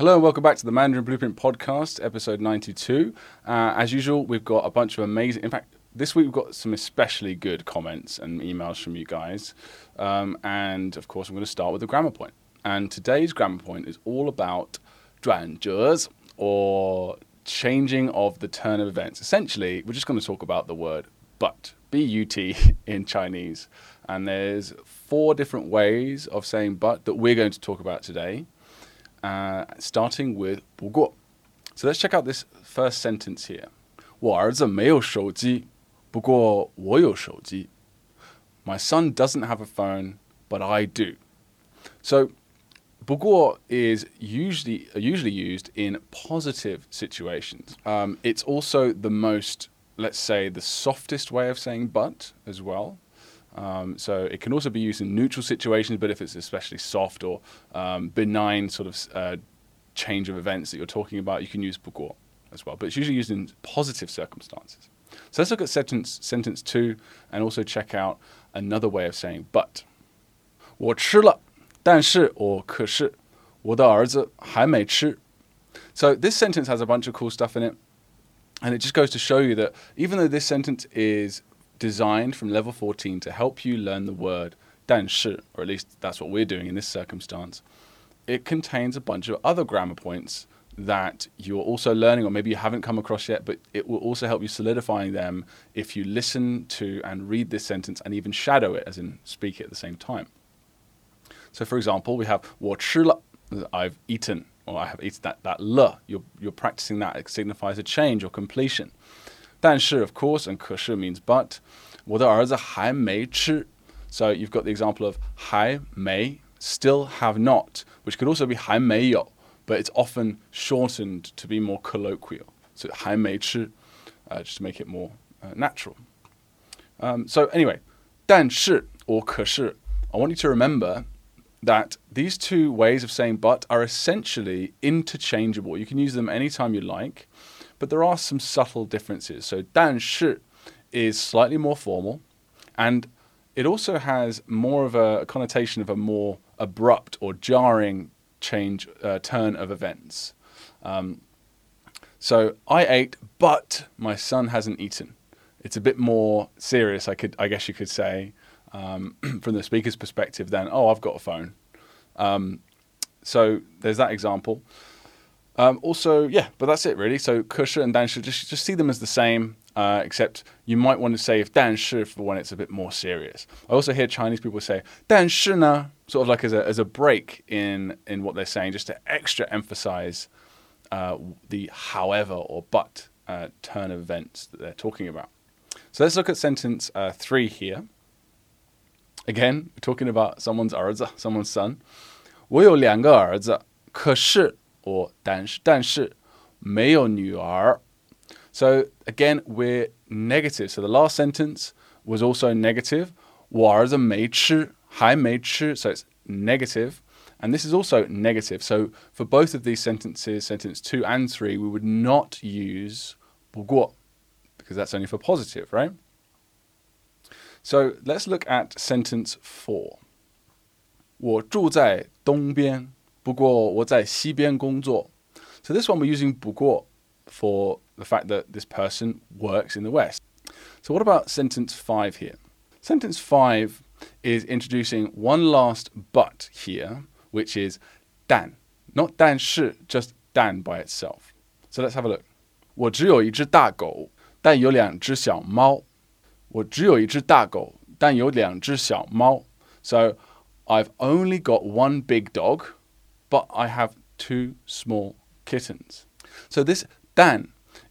Hello and welcome back to the Mandarin Blueprint Podcast, episode 92. Uh, as usual, we've got a bunch of amazing, in fact, this week we've got some especially good comments and emails from you guys. Um, and of course, I'm going to start with the grammar point. And today's grammar point is all about 转折 or changing of the turn of events. Essentially, we're just going to talk about the word but, B U T in Chinese. And there's four different ways of saying but that we're going to talk about today, uh, starting with 不过. So let's check out this first sentence here. 我儿子没有手机，不过我有手机. My son doesn't have a phone, but I do. So 不过 is usually usually used in positive situations. Um, it's also the most, let's say, the softest way of saying but as well. Um, so it can also be used in neutral situations, but if it's especially soft or um, benign sort of uh, change of events that you're talking about, you can use 不过 as well. But it's usually used in positive circumstances. So let's look at sentence sentence two and also check out another way of saying but. 我吃了。但是 or 可是我的儿子还没吃. So this sentence has a bunch of cool stuff in it. And it just goes to show you that even though this sentence is designed from level 14 to help you learn the word 但是, or at least that's what we're doing in this circumstance, it contains a bunch of other grammar points that you're also learning, or maybe you haven't come across yet, but it will also help you solidifying them if you listen to and read this sentence and even shadow it, as in speak it at the same time. So, for example, we have 我吃了, I've eaten, or I have eaten that, that le, you're, you're practicing that, it signifies a change or completion. 但是, of course, and 可是 means but. 我的儿子还没吃. So you've got the example of 还没, still have not, which could also be 还没有, but it's often shortened to be more colloquial. So 还没吃, uh, just to make it more uh, natural. Um, so anyway, 但是 or 可是, I want you to remember that these two ways of saying but are essentially interchangeable. You can use them anytime you like, but there are some subtle differences. So "dan 但是 is slightly more formal, and it also has more of a connotation of a more abrupt or jarring change uh, turn of events. Um, so I ate, but my son hasn't eaten. It's a bit more serious, I could, I guess you could say um, from the speaker's perspective then, oh, I've got a phone. Um, so there's that example. Um, also, yeah, but that's it really. So Kusha and Dansha, just, just see them as the same, uh, except you might want to say if Dansha for when it's a bit more serious. I also hear Chinese people say Dan na, sort of like as a, as a break in, in what they're saying, just to extra emphasize uh, the however or but uh, turn of events that they're talking about. So let's look at sentence uh, three here. Again, we're talking about someone's 儿子, someone's son. 我有两个儿子，可是 or 但是但是没有女儿. So again, we're negative. So the last sentence was also negative. 我儿子没吃，还没吃. So it's negative. And this is also negative. So for both of these sentences, sentence two and three, we would not use 不过 because that's only for positive, right? So let's look at sentence four. 我住在东边，不过我在西边工作. So this one we're using 不过 for the fact that this person works in the West. So what about sentence five here? Sentence five is introducing one last but here, which is 但, not 但是, just 但 by itself. So let's have a look. 我只有一只大狗，但有两只小猫。 我只有一只大狗，但有两只小猫。So I've only got one big dog, but I have two small kittens. So this dan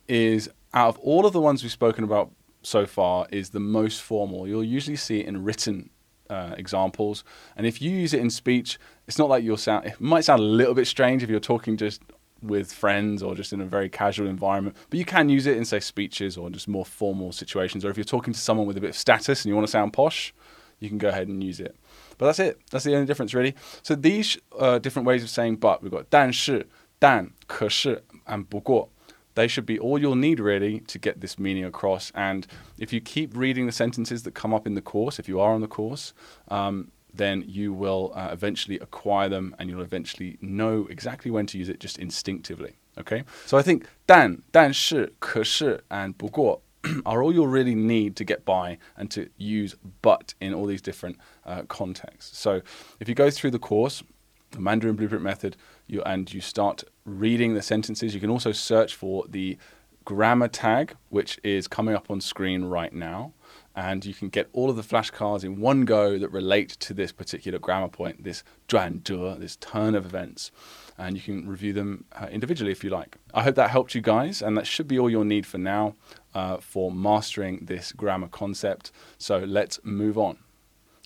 is out of all of the ones we've spoken about so far is the most formal. You'll usually see it in written uh, examples, and if you use it in speech, it's not like you'll sound. It might sound a little bit strange if you're talking just with friends or just in a very casual environment. But you can use it in, say, speeches or just more formal situations. Or if you're talking to someone with a bit of status and you want to sound posh, you can go ahead and use it. But that's it. That's the only difference, really. So these uh, different ways of saying but, we've got 但是,但,可是, and 不过. They should be all you'll need, really, to get this meaning across. And if you keep reading the sentences that come up in the course, if you are on the course, um, then you will uh, eventually acquire them and you'll eventually know exactly when to use it just instinctively. Okay? So I think 但,但是,可是, and 不过 are all you'll really need to get by and to use but in all these different uh, contexts. So if you go through the course, the Mandarin Blueprint Method, you, and you start reading the sentences, you can also search for the grammar tag, which is coming up on screen right now. And you can get all of the flashcards in one go that relate to this particular grammar point, this 转折, this turn of events and you can review them uh, individually if you like. I hope that helped you guys, and that should be all you'll need for now uh, for mastering this grammar concept. So let's move on.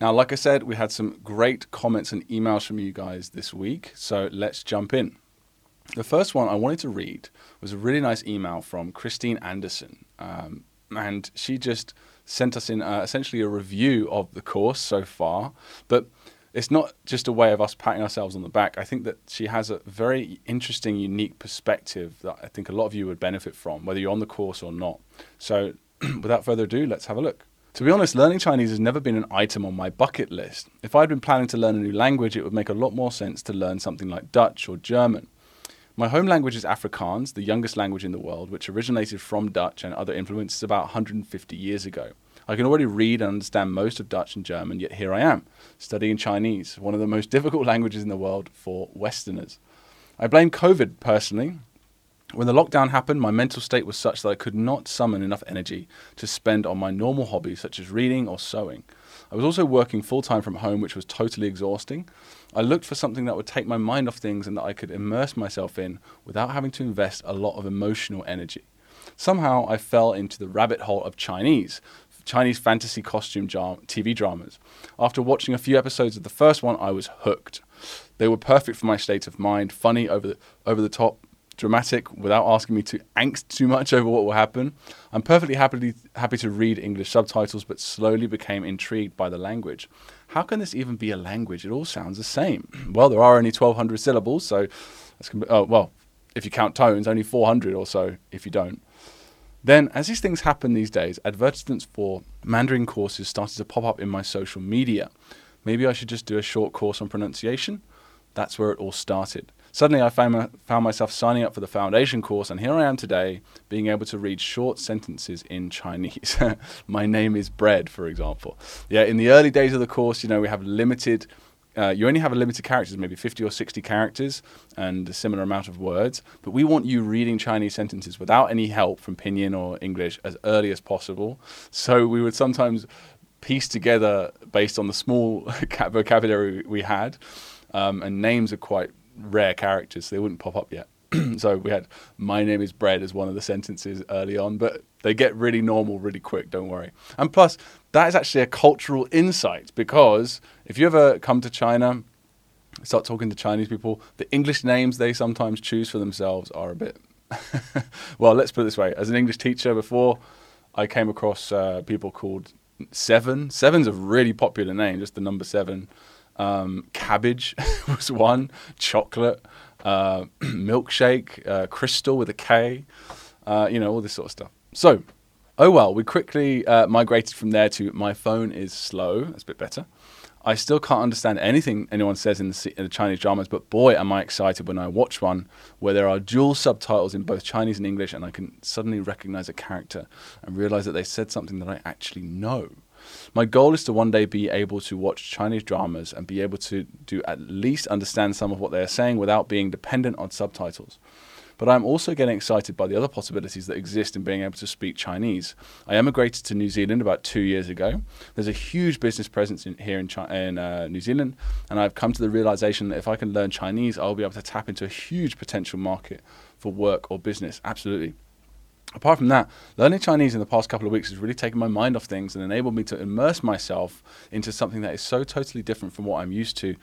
Now, like I said, we had some great comments and emails from you guys this week, so let's jump in. The first one I wanted to read was a really nice email from Christine Anderson, um, and she just sent us in uh, essentially a review of the course so far, but it's not just a way of us patting ourselves on the back. I think that she has a very interesting, unique perspective that I think a lot of you would benefit from, whether you're on the course or not. So, without further ado, let's have a look. To be honest, learning Chinese has never been an item on my bucket list. If I'd been planning to learn a new language, it would make a lot more sense to learn something like Dutch or German. My home language is Afrikaans, the youngest language in the world, which originated from Dutch and other influences about 150 years ago. I can already read and understand most of Dutch and German, yet here I am, studying Chinese, one of the most difficult languages in the world for Westerners. I blame COVID personally. When the lockdown happened, my mental state was such that I could not summon enough energy to spend on my normal hobbies such as reading or sewing. I was also working full time from home, which was totally exhausting. I looked for something that would take my mind off things and that I could immerse myself in without having to invest a lot of emotional energy. Somehow I fell into the rabbit hole of Chinese, Chinese fantasy costume TV dramas. After watching a few episodes of the first one, I was hooked. They were perfect for my state of mind, funny, over the, over the top, dramatic, without asking me to angst too much over what will happen. I'm perfectly happy, happy to read English subtitles, but slowly became intrigued by the language. How can this even be a language? It all sounds the same. Well, there are only 1,200 syllables, so that's, oh, well, if you count tones, only 400 or so if you don't. Then, as these things happen these days, advertisements for Mandarin courses started to pop up in my social media. Maybe I should just do a short course on pronunciation? That's where it all started. Suddenly, I found, found myself signing up for the foundation course, and here I am today, being able to read short sentences in Chinese. my name is Bread, for example. Yeah, in the early days of the course, you know, we have limited uh, you only have a limited characters, maybe 50 or 60 characters and a similar amount of words. But we want you reading Chinese sentences without any help from Pinyin or English as early as possible. So we would sometimes piece together based on the small vocabulary we had. Um, and names are quite rare characters, so they wouldn't pop up yet. so we had "My name is Bread" as one of the sentences early on, but they get really normal really quick. Don't worry. And plus, that is actually a cultural insight because if you ever come to China, start talking to Chinese people, the English names they sometimes choose for themselves are a bit. well, let's put it this way: as an English teacher, before I came across uh, people called Seven. Seven's a really popular name, just the number seven. Um, cabbage was one. Chocolate uh, milkshake, uh, crystal with a K, uh, you know, all this sort of stuff. So, oh well, we quickly uh, migrated from there to my phone is slow. That's a bit better. I still can't understand anything anyone says in the, in the, Chinese dramas, but boy, am I excited when I watch one where there are dual subtitles in both Chinese and English, and I can suddenly recognize a character and realize that they said something that I actually know. My goal is to one day be able to watch Chinese dramas and be able to do at least understand some of what they are saying without being dependent on subtitles. But I'm also getting excited by the other possibilities that exist in being able to speak Chinese. I emigrated to New Zealand about two years ago. There's a huge business presence in, here in, in uh, New Zealand, and I've come to the realization that if I can learn Chinese, I'll be able to tap into a huge potential market for work or business. Absolutely apart from that, learning Chinese in the past couple of weeks has really taken my mind off things and enabled me to immerse myself into something that is so totally different from what I'm used to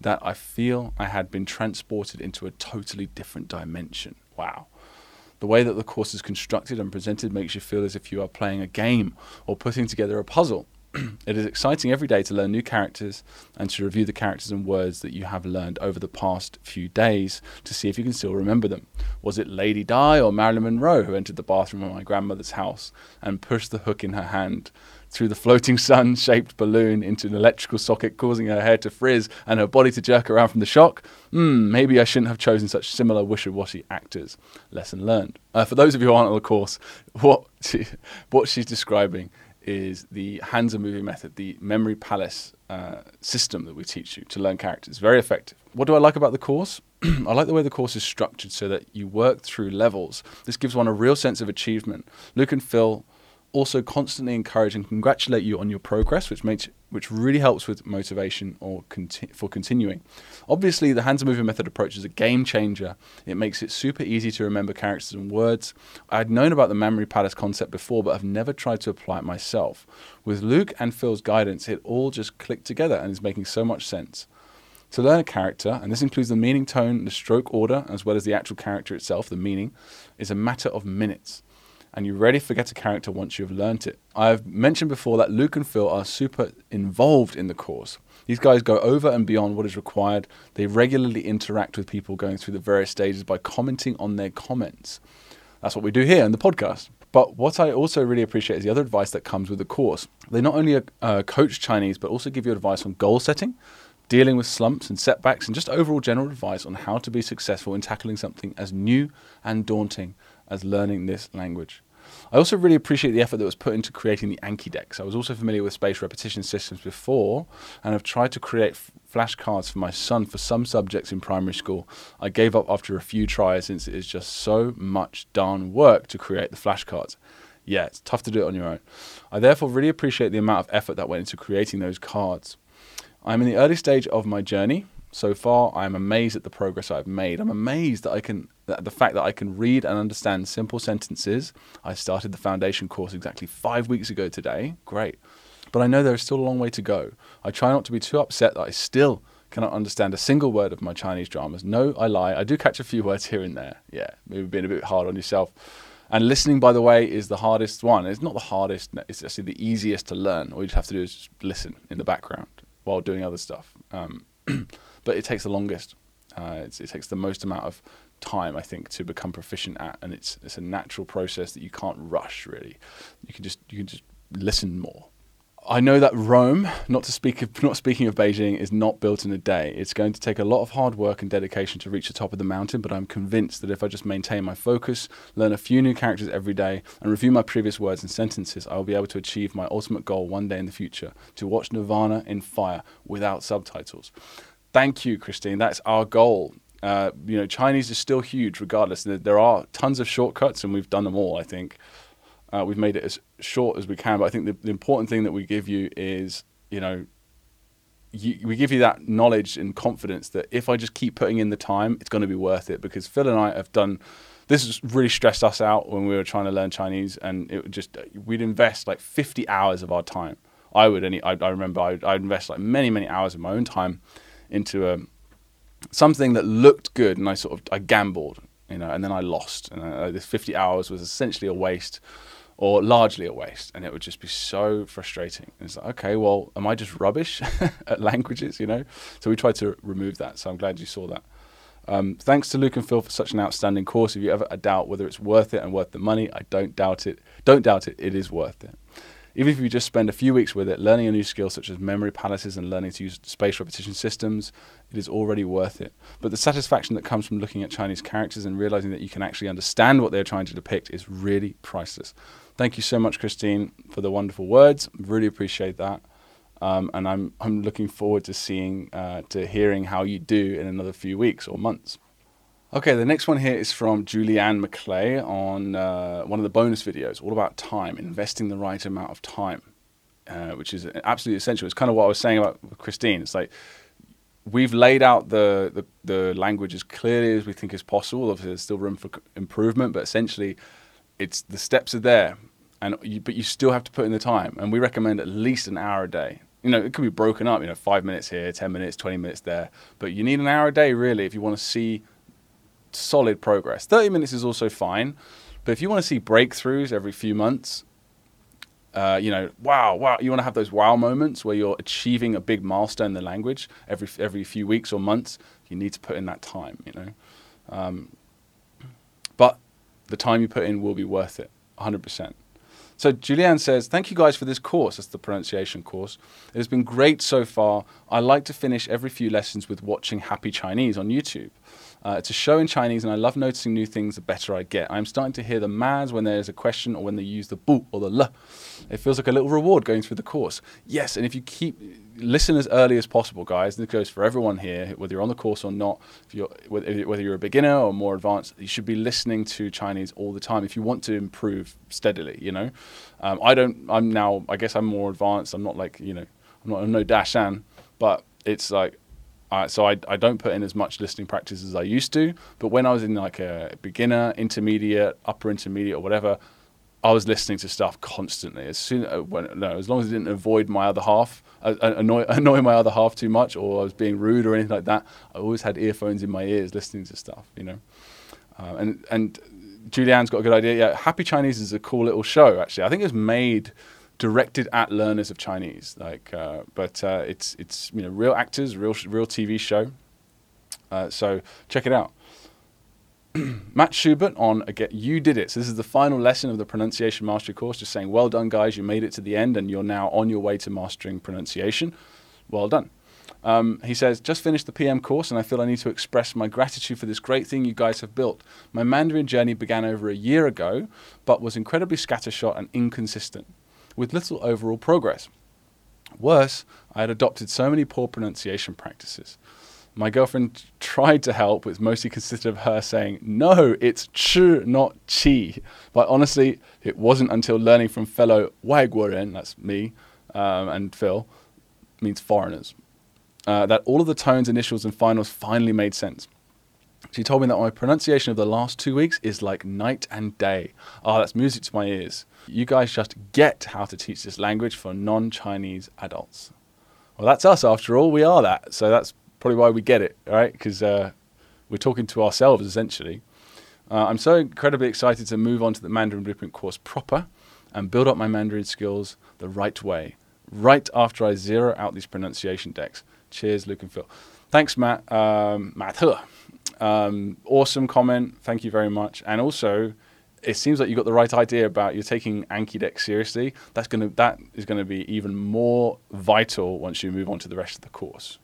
that I feel I had been transported into a totally different dimension. Wow. The way that the course is constructed and presented makes you feel as if you are playing a game or putting together a puzzle. it is exciting every day to learn new characters and to review the characters and words that you have learned over the past few days to see if you can still remember them. Was it Lady Di or Marilyn Monroe who entered the bathroom of my grandmother's house and pushed the hook in her hand through the floating sun shaped balloon into an electrical socket, causing her hair to frizz and her body to jerk around from the shock. Hmm, maybe I shouldn't have chosen such similar wishy washy actors. Lesson learned. Uh, for those of you who aren't on the course, what, she, what she's describing is the Hanzi movie method, the memory palace uh, system that we teach you to learn characters. Very effective. What do I like about the course? I like the way the course is structured so that you work through levels. This gives one a real sense of achievement. Luke and Phil also constantly encourage and congratulate you on your progress, which makes which really helps with motivation or conti- for continuing. Obviously, the Hanzi Movie Method approach is a game changer. It makes it super easy to remember characters and words. I'd known about the memory palace concept before, but I've never tried to apply it myself. With Luke and Phil's guidance, it all just clicked together and is making so much sense. To learn a character, and this includes the meaning tone, the stroke order, as well as the actual character itself, the meaning, is a matter of minutes and you rarely forget a character once you've learnt it. I've mentioned before that Luke and Phil are super involved in the course. These guys go over and beyond what is required. They regularly interact with people going through the various stages by commenting on their comments. That's what we do here in the podcast. But what I also really appreciate is the other advice that comes with the course. They not only uh, coach Chinese, but also give you advice on goal setting, dealing with slumps and setbacks, and just overall general advice on how to be successful in tackling something as new and daunting as learning this language. I also really appreciate the effort that was put into creating the Anki decks. I was also familiar with space repetition systems before and have tried to create f- flashcards for my son for some subjects in primary school. I gave up after a few tries since it is just so much darn work to create the flashcards. Yeah, it's tough to do it on your own. I therefore really appreciate the amount of effort that went into creating those cards. I'm in the early stage of my journey so far, I'm amazed at the progress I've made. I'm amazed that I can, that the fact that I can read and understand simple sentences. I started the foundation course exactly five weeks ago today. Great. But I know there is still a long way to go. I try not to be too upset that I still cannot understand a single word of my Chinese dramas. No, I lie. I do catch a few words here and there. Yeah, maybe being a bit hard on yourself. And listening, by the way, is the hardest one. It's not the hardest, it's actually the easiest to learn. All you just have to do is listen in the background while doing other stuff. Um, but it takes the longest. Uh, it takes the most amount of time, I think, to become proficient at, and it's it's a natural process that you can't rush. Really, you can just you can just listen more. I know that Rome, not to speak of, not speaking of Beijing, is not built in a day. It's going to take a lot of hard work and dedication to reach the top of the mountain, but I'm convinced that if I just maintain my focus, learn a few new characters every day, and review my previous words and sentences, I will be able to achieve my ultimate goal one day in the future to watch Nirvana in fire without subtitles. Thank you, Christine. That's our goal. Uh, you know, Chinese is still huge, regardless. There are tons of shortcuts, and we've done them all. I think uh, we've made it as short as we can. But I think the, the important thing that we give you is, you know, you, we give you that knowledge and confidence that if I just keep putting in the time, it's going to be worth it. Because Phil and I have done this really stressed us out when we were trying to learn Chinese, and it just we'd invest like 50 hours of our time. I would any I, I remember I, I'd invest like many many hours of my own time into a something that looked good, and I sort of I gambled, you know, and then I lost, and uh, this 50 hours was essentially a waste, or largely a waste, and it would just be so frustrating. And it's like, okay, well, am I just rubbish at languages, you know? So we tried to remove that. So I'm glad you saw that. Um, thanks to Luke and Phil for such an outstanding course. If you ever doubt whether it's worth it and worth the money, I don't doubt it. Don't doubt it. It is worth it. Even if you just spend a few weeks with it, learning a new skill such as memory palaces and learning to use space repetition systems, it is already worth it. But the satisfaction that comes from looking at Chinese characters and realizing that you can actually understand what they're trying to depict is really priceless. Thank you so much, Christine, for the wonderful words. Really appreciate that. Um, and I'm I'm looking forward to seeing uh, to hearing how you do in another few weeks or months. Okay, the next one here is from Julianne McClay on uh, one of the bonus videos, all about time, investing the right amount of time, uh, which is absolutely essential. It's kind of what I was saying about Christine. It's like we've laid out the, the, the language as clearly as we think is possible. Obviously, there's still room for improvement, but essentially, it's the steps are there, and you, but you still have to put in the time. And we recommend at least an hour a day. You know, it can be broken up. You know, five minutes here, ten minutes, twenty minutes there, but you need an hour a day really if you want to see solid progress. 30 minutes is also fine, but if you want to see breakthroughs every few months, uh, you know, wow, wow, you want to have those wow moments where you're achieving a big milestone in the language every every few weeks or months. You need to put in that time, you know. Um, but the time you put in will be worth it, 100%. So Julianne says, "Thank you guys for this course. That's the pronunciation course. It has been great so far. I like to finish every few lessons with watching Happy Chinese on YouTube. Uh, it's a show in Chinese, and I love noticing new things the better I get. I'm starting to hear the ma's when there's a question or when they use the bu or the l. It feels like a little reward going through the course. Yes, and if you keep listen as early as possible, guys. This goes for everyone here, whether you're on the course or not. You're whether you're a beginner or more advanced, you should be listening to Chinese all the time if you want to improve steadily. You know, um, I don't. I'm now. I guess I'm more advanced. I'm not like you know. I'm not. I'm no Dashan, but it's like uh, so I, I don't put in as much listening practice as I used to. But when I was in like a beginner, intermediate, upper intermediate, or whatever, I was listening to stuff constantly. As soon uh, when, no, as long as it didn't avoid my other half, uh, uh annoy annoy my other half too much, or I was being rude or anything like that. I always had earphones in my ears listening to stuff. You know, uh, and and Julianne's got a good idea. Yeah, Happy Chinese is a cool little show. Actually, I think it was made directed at learners of Chinese. Like, uh, but uh, it's it's you know real actors, real real TV show. Uh, so check it out. Matt Schubert on again. You did it. So this is the final lesson of the pronunciation mastery course. Just saying, well done, guys. You made it to the end, and you're now on your way to mastering pronunciation. Well done. Um, he says, just finished the PM course and I feel I need to express my gratitude for this great thing you guys have built. My Mandarin journey began over a year ago, but was incredibly scattershot and inconsistent with little overall progress. Worse, I had adopted so many poor pronunciation practices. My girlfriend tried to help, which mostly consisted of her saying, No, it's ch, not chi. But honestly, it wasn't until learning from fellow Waiguoren, that's me um, and Phil, means foreigners, uh, that all of the tones, initials, and finals finally made sense. She told me that my pronunciation of the last two weeks is like night and day. Ah, oh, that's music to my ears. You guys just get how to teach this language for non Chinese adults. Well, that's us after all. We are that. So that's probably why we get it, right? Because uh, we're talking to ourselves essentially. Uh, I'm so incredibly excited to move on to the Mandarin Blueprint course proper and build up my Mandarin skills the right way, right after I zero out these pronunciation decks. Cheers, Luke and Phil. Thanks, Matt. Um, Matt. Um, awesome comment. Thank you very much. And also, it seems like you got the right idea about you're taking Anki Deck seriously. That's gonna that is gonna be even more vital once you move on to the rest of the course.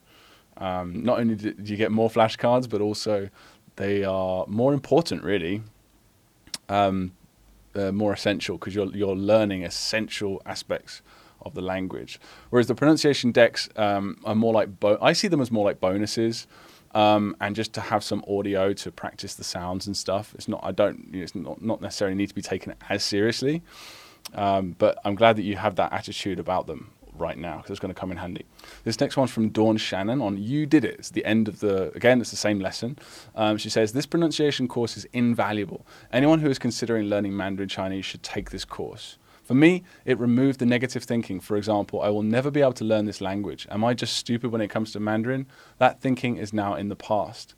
Um, not only do you get more flashcards, but also they are more important, really. Um, uh, more essential because you're you're learning essential aspects of the language. Whereas the pronunciation decks um, are more like bo- I see them as more like bonuses um, and just to have some audio to practice the sounds and stuff. It's not I don't you know, it's not not necessarily need to be taken as seriously, um, but I'm glad that you have that attitude about them right now because it's going to come in handy. This next one's from Dawn Shannon on You Did It. It's the end of the, again, it's the same lesson. Um, she says, This pronunciation course is invaluable. Anyone who is considering learning Mandarin Chinese should take this course. For me, it removed the negative thinking. For example, I will never be able to learn this language. Am I just stupid when it comes to Mandarin? That thinking is now in the past.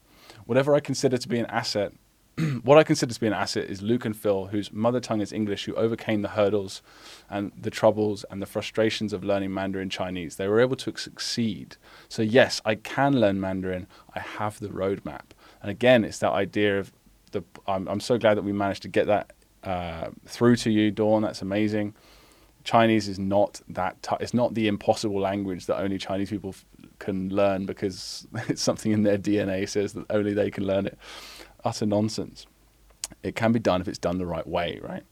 Whatever I consider to be an asset, what I consider to be an asset is Luke and Phil, whose mother tongue is English, who overcame the hurdles and the troubles and the frustrations of learning Mandarin Chinese. They were able to succeed. So, yes, I can learn Mandarin. I have the roadmap. And again, it's that idea of the. I'm, I'm so glad that we managed to get that uh, through to you, Dawn. That's amazing. Chinese is not that. T- it's not the impossible language that only Chinese people f- can learn because it's something in their DNA says that only they can learn it. Utter nonsense. It can be done if it's done the right way, right?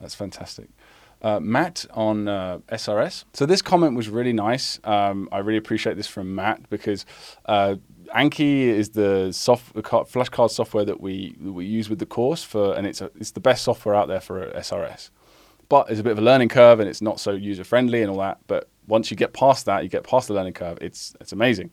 That's fantastic. Uh, Matt on uh, SRS. So this comment was really nice. Um, I really appreciate this from Matt because uh, Anki is the soft flashcard software that we we use with the course for, and it's a, it's the best software out there for SRS. But it's a bit of a learning curve, and it's not so user friendly and all that. But once you get past that, you get past the learning curve. It's it's amazing.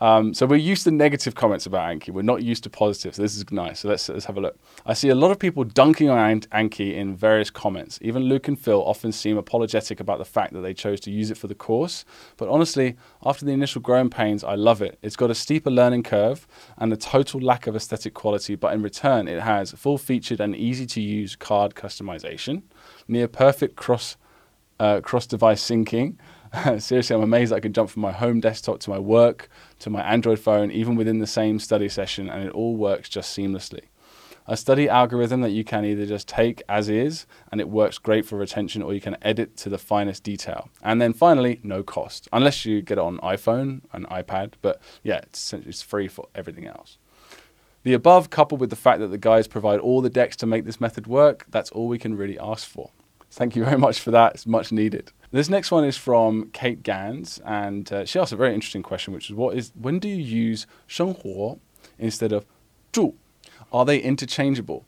Um, so we're used to negative comments about Anki. We're not used to positive. So this is nice. So let's, let's have a look. I see a lot of people dunking on Anki in various comments. Even Luke and Phil often seem apologetic about the fact that they chose to use it for the course. But honestly, after the initial growing pains, I love it. It's got a steeper learning curve and a total lack of aesthetic quality, but in return, it has full featured and easy to use card customization, near perfect cross uh, cross device syncing seriously, I'm amazed I can jump from my home desktop to my work to my Android phone, even within the same study session, and it all works just seamlessly. a study algorithm that you can either just take as is and it works great for retention, or you can edit to the finest detail. And then finally, no cost, unless you get it on iPhone and iPad. But yeah, it's, it's free for everything else. The above, coupled with the fact that the guys provide all the decks to make this method work, that's all we can really ask for. Thank you very much for that. It's much needed. This next one is from Kate Gans, and uh, she asked a very interesting question, which is what is when do you use 生活 instead of 住? Are they interchangeable?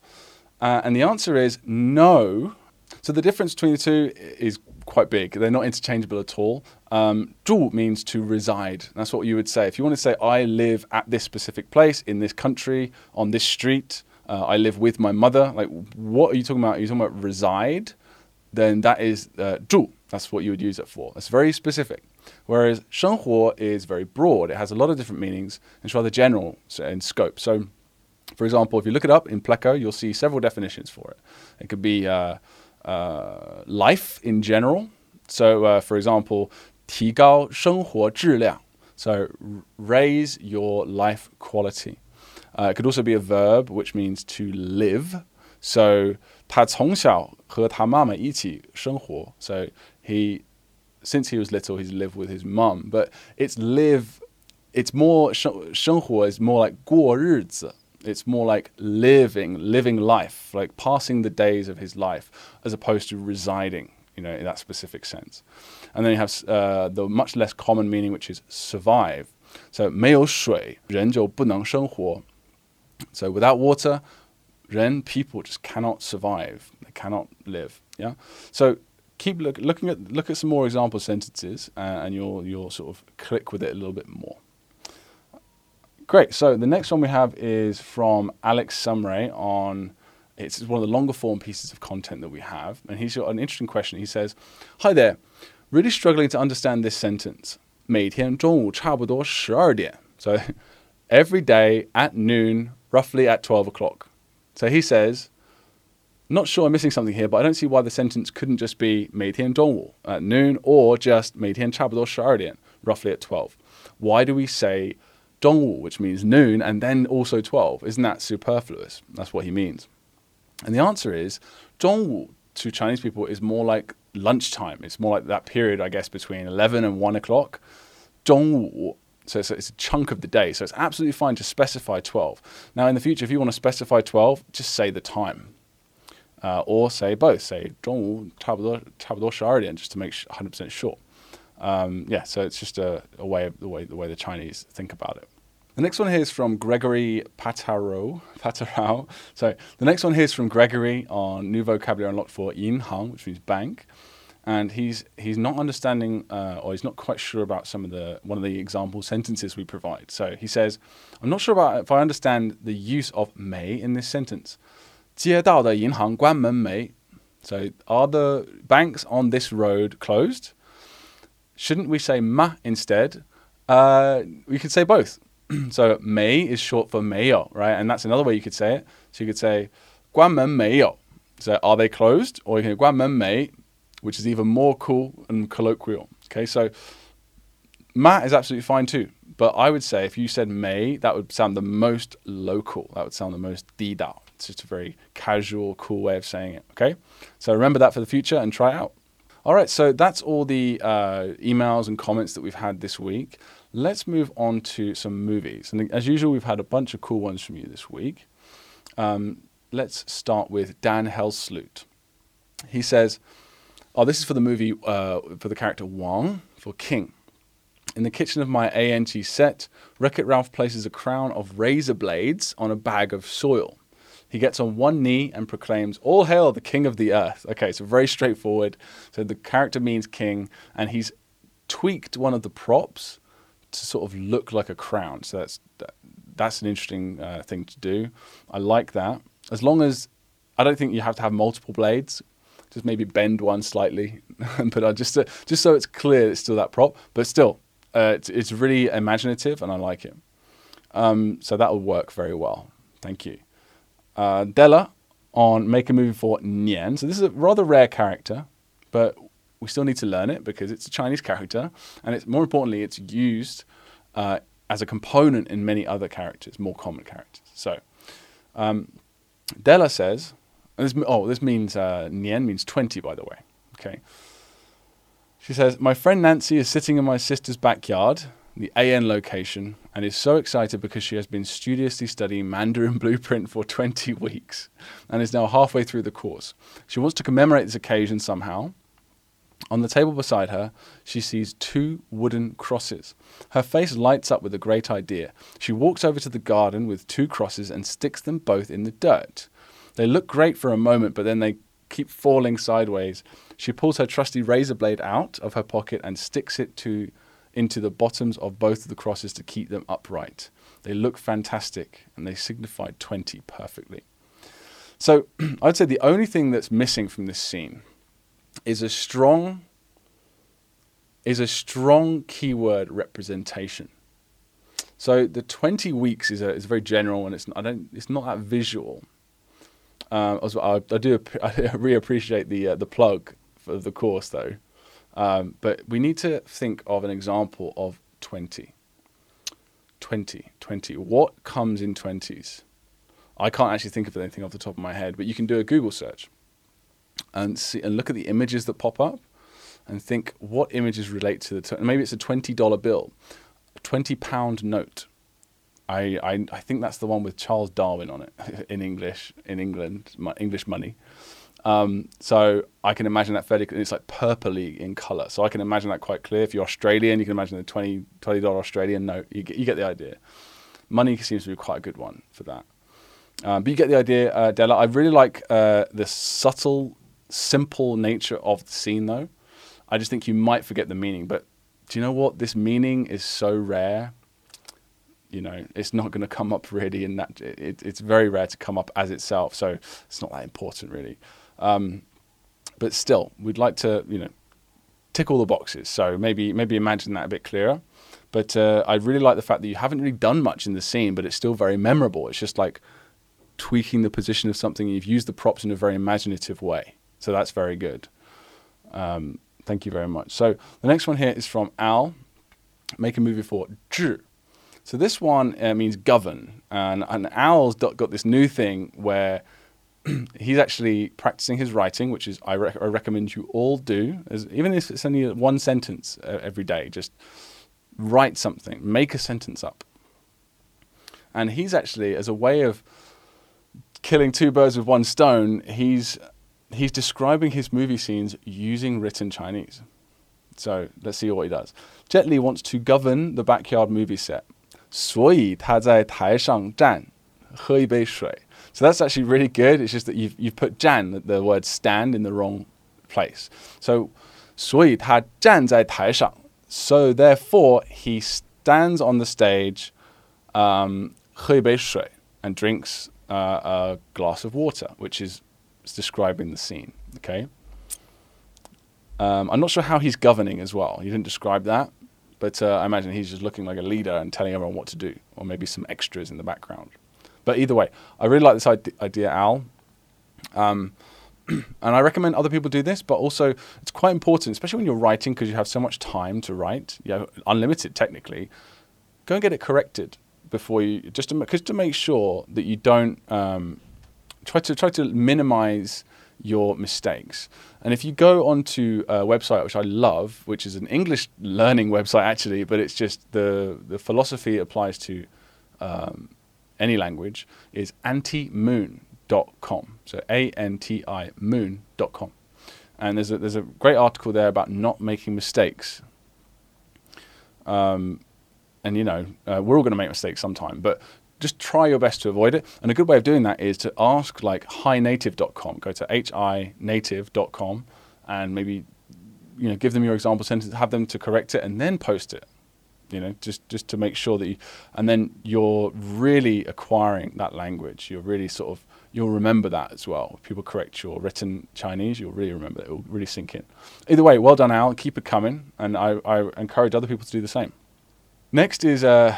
Uh, and the answer is no. So the difference between the two is quite big. They're not interchangeable at all. Um, 住 means to reside. That's what you would say. If you want to say, I live at this specific place, in this country, on this street, uh, I live with my mother, like what are you talking about? Are you talking about reside? Then that is uh, 住. That's what you would use it for. It's very specific. Whereas 生活 is very broad. It has a lot of different meanings. It's rather general in scope. So, for example, if you look it up in Pleco, you'll see several definitions for it. It could be uh, uh, life in general. So, uh, for example, 提高生活质量. So, raise your life quality. Uh, it could also be a verb, which means to live. So, 他从小和他妈妈一起生活. So, he, since he was little, he's lived with his mum. But it's live, it's more, 生活 is more like 过日子 it's more like living, living life, like passing the days of his life, as opposed to residing, you know, in that specific sense. And then you have uh, the much less common meaning, which is survive. So 没有水，人就不能生活. So without water, 人 people just cannot survive. They cannot live. Yeah. So keep look, looking at look at some more example sentences, uh, and you'll you'll sort of click with it a little bit more. Great. So the next one we have is from Alex Sumray on. It's one of the longer form pieces of content that we have, and he's got an interesting question. He says, "Hi there, really struggling to understand this sentence. 每天中午差不多十二点. So every day at noon, roughly at twelve o'clock. So he says, not sure I'm missing something here, but I don't see why the sentence couldn't just be made here in Donwall at noon or just made here in Trabador Sharadian, roughly at 12. Why do we say Donwall, which means noon, and then also 12? Isn't that superfluous? That's what he means. And the answer is Donwall to Chinese people is more like lunchtime. It's more like that period, I guess, between 11 and 1 o'clock. Dongwu so it's a, it's a, chunk of the day. So it's absolutely fine to specify 12. Now, in the future, if you want to specify 12, just say the time. Uh, or say both. Say, tabador just to make 100% sure. Um, yeah, so it's just a, a way of the way the way the Chinese think about it. The next one here is from Gregory Pataro, Patarao. So the next one here is from Gregory on New Vocabulary Unlocked for Yin Hang, which means bank And he's he's not understanding uh, or he's not quite sure about some of the one of the example sentences we provide. So he says, I'm not sure about if I understand the use of may in this sentence. 街道的银行关门没? So are the banks on this road closed? Shouldn't we say ma instead? Uh, we could say both. so Mei is short for 没有, right? And that's another way you could say it. So you could say 关门没有. So are they closed? Or you can 关门没, which is even more cool and colloquial. Okay, so Matt is absolutely fine too. But I would say if you said May, that would sound the most local. That would sound the most dida. It's just a very casual, cool way of saying it. Okay, so remember that for the future and try it out. All right, so that's all the uh, emails and comments that we've had this week. Let's move on to some movies. And as usual, we've had a bunch of cool ones from you this week. Um, let's start with Dan Helsloot. He says, Oh, this is for the movie, uh, for the character Wang, for King. In the kitchen of my ANG set, Wreck It Ralph places a crown of razor blades on a bag of soil. He gets on one knee and proclaims, All hail the king of the earth. Okay, so very straightforward. So the character means king, and he's tweaked one of the props to sort of look like a crown. So that's that's an interesting uh, thing to do. I like that. As long as I don't think you have to have multiple blades. Just maybe bend one slightly, but I just uh, just so it's clear it's still that prop. But still, uh, it's, it's really imaginative and I like it. Um, so that will work very well. Thank you. Uh, Della on Make a Movie for Nian. So this is a rather rare character, but we still need to learn it because it's a Chinese character, and it's more importantly, it's used uh, as a component in many other characters, more common characters. So, um, Della says, this, oh, this means, uh, Nian means 20, by the way. Okay. She says, My friend Nancy is sitting in my sister's backyard, the AN location, and is so excited because she has been studiously studying Mandarin Blueprint for 20 weeks and is now halfway through the course. She wants to commemorate this occasion somehow. On the table beside her, she sees two wooden crosses. Her face lights up with a great idea. She walks over to the garden with two crosses and sticks them both in the dirt. They look great for a moment, but then they keep falling sideways. She pulls her trusty razor blade out of her pocket and sticks it to into the bottoms of both of the crosses to keep them upright. They look fantastic and they signify 20 perfectly. So I'd say the only thing that's missing from this scene is a strong is a strong keyword representation. So the 20 weeks is a, is very general and it's I don't it's not that visual. Um, I, I, do I really appreciate the uh, the plug for the course though, um, but we need to think of an example of 20. 20, 20. What comes in 20s? I can't actually think of anything off the top of my head, but you can do a Google search and see and look at the images that pop up and think what images relate to the t- maybe it's a $20 bill, a 20 pound note. I, I, I think that's the one with Charles Darwin on it in English in England, English money. Um, so I can imagine that fairly. It's like purpley in color, so I can imagine that quite clear. If you're Australian, you can imagine the 20 dollar Australian note. You get, you get the idea. Money seems to be quite a good one for that. Um, but you get the idea, uh, Della. I really like uh, the subtle, simple nature of the scene, though. I just think you might forget the meaning. But do you know what? This meaning is so rare. You know, it's not going to come up really in that. It, it's very rare to come up as itself, so it's not that important really. Um, but still, we'd like to, you know, tick all the boxes. So maybe maybe imagine that a bit clearer. But uh, I really like the fact that you haven't really done much in the scene, but it's still very memorable. It's just like tweaking the position of something. You've used the props in a very imaginative way. So that's very good. Um, thank you very much. So the next one here is from Al. Make a movie for zhi. So this one uh, means govern, and, and Al's got this new thing where he's actually practicing his writing, which is I, I recommend you all do. As, even if it's only one sentence uh, every day, just write something, make a sentence up. And he's actually, as a way of killing two birds with one stone, he's he's describing his movie scenes using written Chinese. So let's see what he does. Jet Li wants to govern the backyard movie set. 所以他在台上站，喝一杯水。so that's actually really good. It's just that you've, you've put Jan, the, the word stand, in the wrong place. So, 所以他站在台上. So therefore, he stands on the stage, um, 喝一杯水, and drinks uh, a glass of water, which is describing the scene. Okay. Um, I'm not sure how he's governing as well. He didn't describe that, but uh, I imagine he's just looking like a leader and telling everyone what to do, or maybe some extras in the background. But either way, I really like this idea, Al. Um, and I recommend other people do this, but also it's quite important, especially when you're writing because you have so much time to write, you know, unlimited technically. Go and get it corrected before you, just to, to make sure that you don't um, try to try to minimize your mistakes. And if you go onto a website which I love, which is an English learning website actually, but it's just the the philosophy applies to um, any language, is antimoon.com. So A N T I moon.com. And there's a, there's a great article there about not making mistakes. Um, and, you know, uh, we're all going to make mistakes sometime, but just try your best to avoid it. And a good way of doing that is to ask like hinative.com. Go to hinative.com and maybe you know give them your example sentence, have them to correct it, and then post it you know, just just to make sure that you, and then you're really acquiring that language. You're really sort of you'll remember that as well. If people correct your written Chinese, you'll really remember it. It will really sink in. Either way, well done, Al. Keep it coming, and I, I encourage other people to do the same. Next is uh,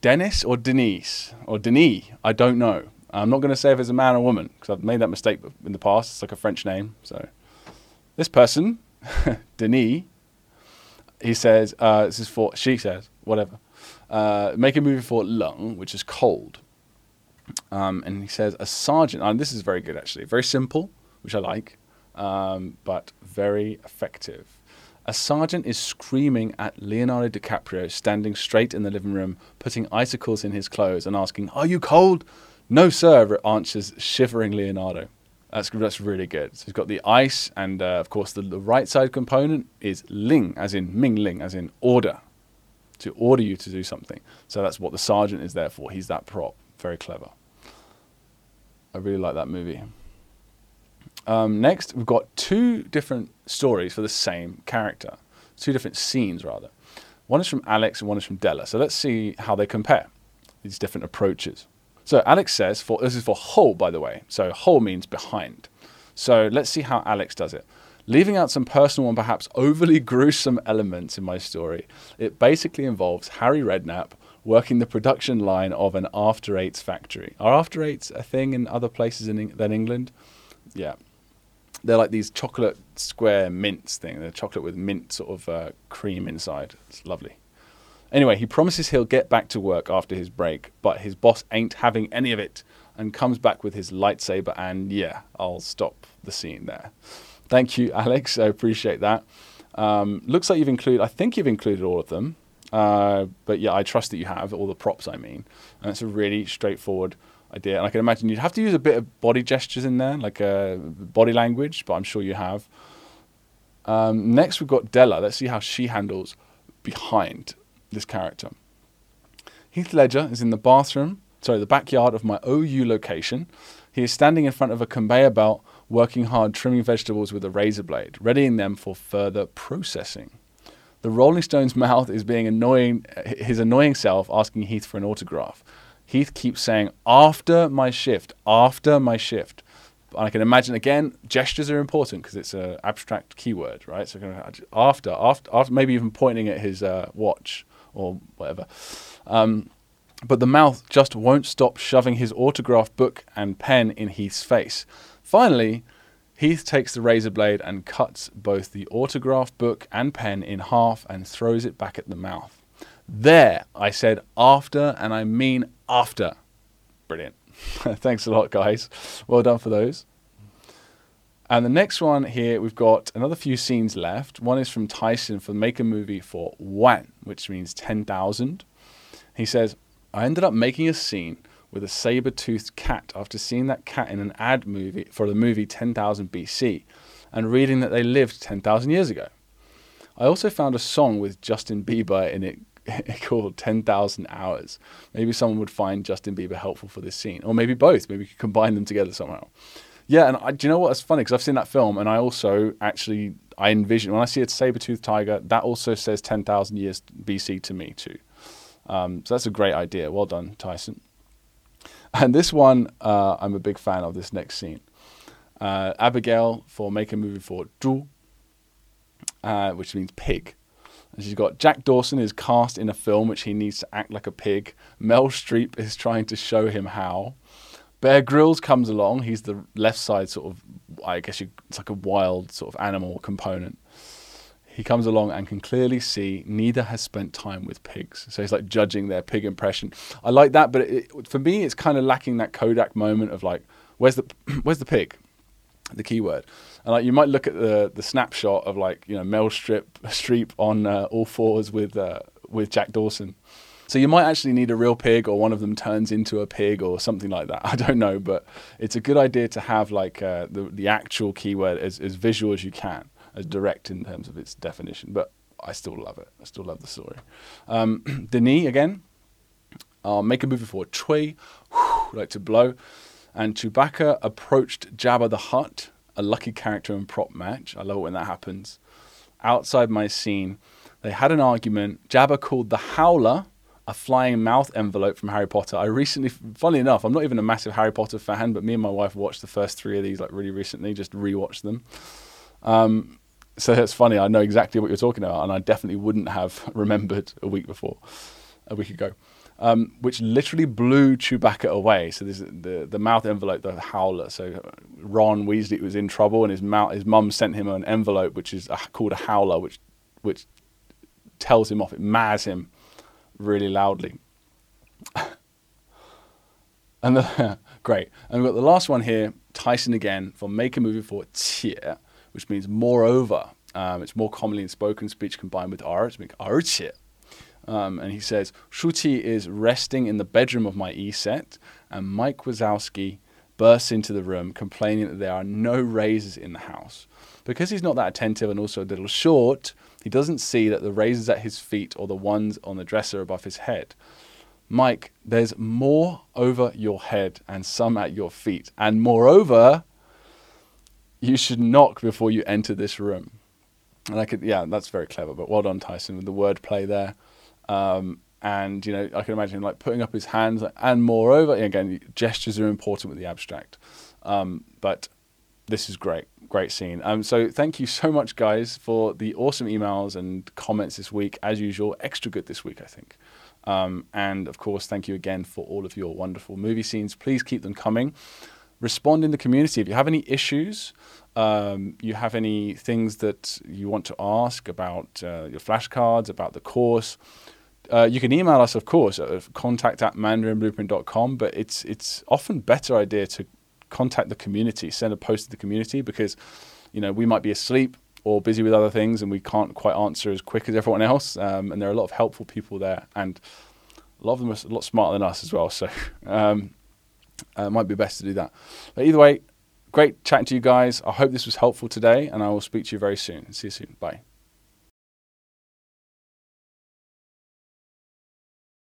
Dennis or Denise or Denis. I don't know. I'm not going to say if it's a man or woman because I've made that mistake in the past. It's like a French name. So this person, Denis, he says, uh, this is for, she says, whatever, uh, make a movie for Lung, which is cold. Um, and he says, a sergeant, and this is very good actually, very simple, which I like, um, but very effective. A sergeant is screaming at Leonardo DiCaprio, standing straight in the living room, putting icicles in his clothes, and asking, Are you cold? No, sir, answers shivering Leonardo. That's, that's really good. So he's got the ice, and uh, of course, the, the right side component is ling, as in ming ling, as in order, to order you to do something. So that's what the sergeant is there for. He's that prop. Very clever. I really like that movie. Um, next, we've got two different stories for the same character, two different scenes, rather. One is from Alex and one is from Della. So let's see how they compare these different approaches. So Alex says, for this is for whole, by the way. So whole means behind. So let's see how Alex does it. Leaving out some personal and perhaps overly gruesome elements in my story, it basically involves Harry Redknapp working the production line of an After Eights factory. Are After Eights a thing in other places in, than England? Yeah. They're like these chocolate square mints thing. They're chocolate with mint sort of uh, cream inside. It's lovely. Anyway, he promises he'll get back to work after his break, but his boss ain't having any of it and comes back with his lightsaber. And yeah, I'll stop the scene there. Thank you, Alex. I appreciate that. Um, looks like you've included, I think you've included all of them. Uh, but yeah, I trust that you have all the props. I mean, and it's a really straightforward idea. And I can imagine you'd have to use a bit of body gestures in there, like uh, body language, but I'm sure you have. Um, next, we've got Della. Let's see how she handles behind this character. Heath Ledger is in the bathroom, sorry, the backyard of my OU location. He is standing in front of a conveyor belt, working hard, trimming vegetables with a razor blade, readying them for further processing. The Rolling Stones' mouth is being annoying, his annoying self asking Heath for an autograph. Heath keeps saying, after my shift, after my shift. And I can imagine again, gestures are important because it's an abstract keyword, right? So after, after, after, maybe even pointing at his uh, watch or whatever. Um, but the mouth just won't stop shoving his autograph book and pen in Heath's face. Finally, Heath takes the razor blade and cuts both the autograph book and pen in half and throws it back at the mouth. There, I said after, and I mean after. Brilliant. Thanks a lot, guys. Well done for those. And the next one here, we've got another few scenes left. One is from Tyson for Make a Movie for Wan, which means 10,000. He says, I ended up making a scene with a saber toothed cat after seeing that cat in an ad movie for the movie 10,000 BC and reading that they lived 10,000 years ago. I also found a song with Justin Bieber in it called 10,000 Hours. Maybe someone would find Justin Bieber helpful for this scene, or maybe both. Maybe we could combine them together somehow. Yeah, and I, do you know what? It's funny because I've seen that film, and I also actually I envision when I see a saber-toothed tiger, that also says 10,000 years BC to me too. Um, so that's a great idea. Well done, Tyson. And this one, uh, I'm a big fan of this next scene. Uh, Abigail for Make a Movie for Zhu, uh, which means pig. And she's got Jack Dawson is cast in a film which he needs to act like a pig. Mel Streep is trying to show him how. Bear Grylls comes along. He's the left side sort of, I guess you, it's like a wild sort of animal component. He comes along and can clearly see neither has spent time with pigs. So he's like judging their pig impression. I like that, but it, for me, it's kind of lacking that Kodak moment of like, where's the where's the pig, the keyword. And like you might look at the the snapshot of like you know Mel Strip Streep on uh, all fours with uh, with Jack Dawson so you might actually need a real pig, or one of them turns into a pig, or something like that. I don't know, but it's a good idea to have like uh, the the actual keyword as, as visual as you can, as direct in terms of its definition. But I still love it. I still love the story. Um, Denis again. I'll make a movie for Chui, like to blow. And Chewbacca approached Jabba the Hutt, a lucky character and prop match. I love it when that happens. Outside my scene, they had an argument. Jabba called the Howler a flying mouth envelope from Harry Potter. I recently, funnily enough, I'm not even a massive Harry Potter fan, but me and my wife watched the first three of these like really recently, just rewatched them. Um, so it's funny. I know exactly what you're talking about, and I definitely wouldn't have remembered a week before, a week ago, um, which literally blew Chewbacca away. So this, the the mouth envelope, the howler. So Ron Weasley was in trouble, and his mouth, his mum sent him an envelope which is uh, called a howler, which which tells him off. It mads him really loudly. and the, great. And we've got the last one here, Tyson again for make a movie for tier, which means moreover. Um, it's more commonly in spoken speech combined with R. It's tier. Um, and he says, Shuqi is resting in the bedroom of my E set, and Mike Wazowski bursts into the room complaining that there are no razors in the house. Because he's not that attentive and also a little short, he doesn't see that the razors at his feet or the ones on the dresser above his head. Mike, there's more over your head and some at your feet. And moreover, you should knock before you enter this room. And I could, yeah, that's very clever. But well done, Tyson, with the wordplay there. Um, and you know, I can imagine like putting up his hands. And moreover, again, gestures are important with the abstract. Um, but this is great, great scene. Um, so thank you so much, guys, for the awesome emails and comments this week. As usual, extra good this week, I think. Um, and of course, thank you again for all of your wonderful movie scenes. Please keep them coming. Respond in the community. If you have any issues, um, you have any things that you want to ask about uh, your flashcards, about the course, uh, you can email us, of course, at contact at mandarinblueprint.com, but it's, it's often better idea to contact the community, send a post to the community because, you know, we might be asleep or busy with other things and we can't quite answer as quick as everyone else. Um, and there are a lot of helpful people there, and a lot of them are a lot smarter than us as well. So um, uh, it might be best to do that. But either way, great chatting to you guys. I hope this was helpful today, and I will speak to you very soon. See you soon. Bye.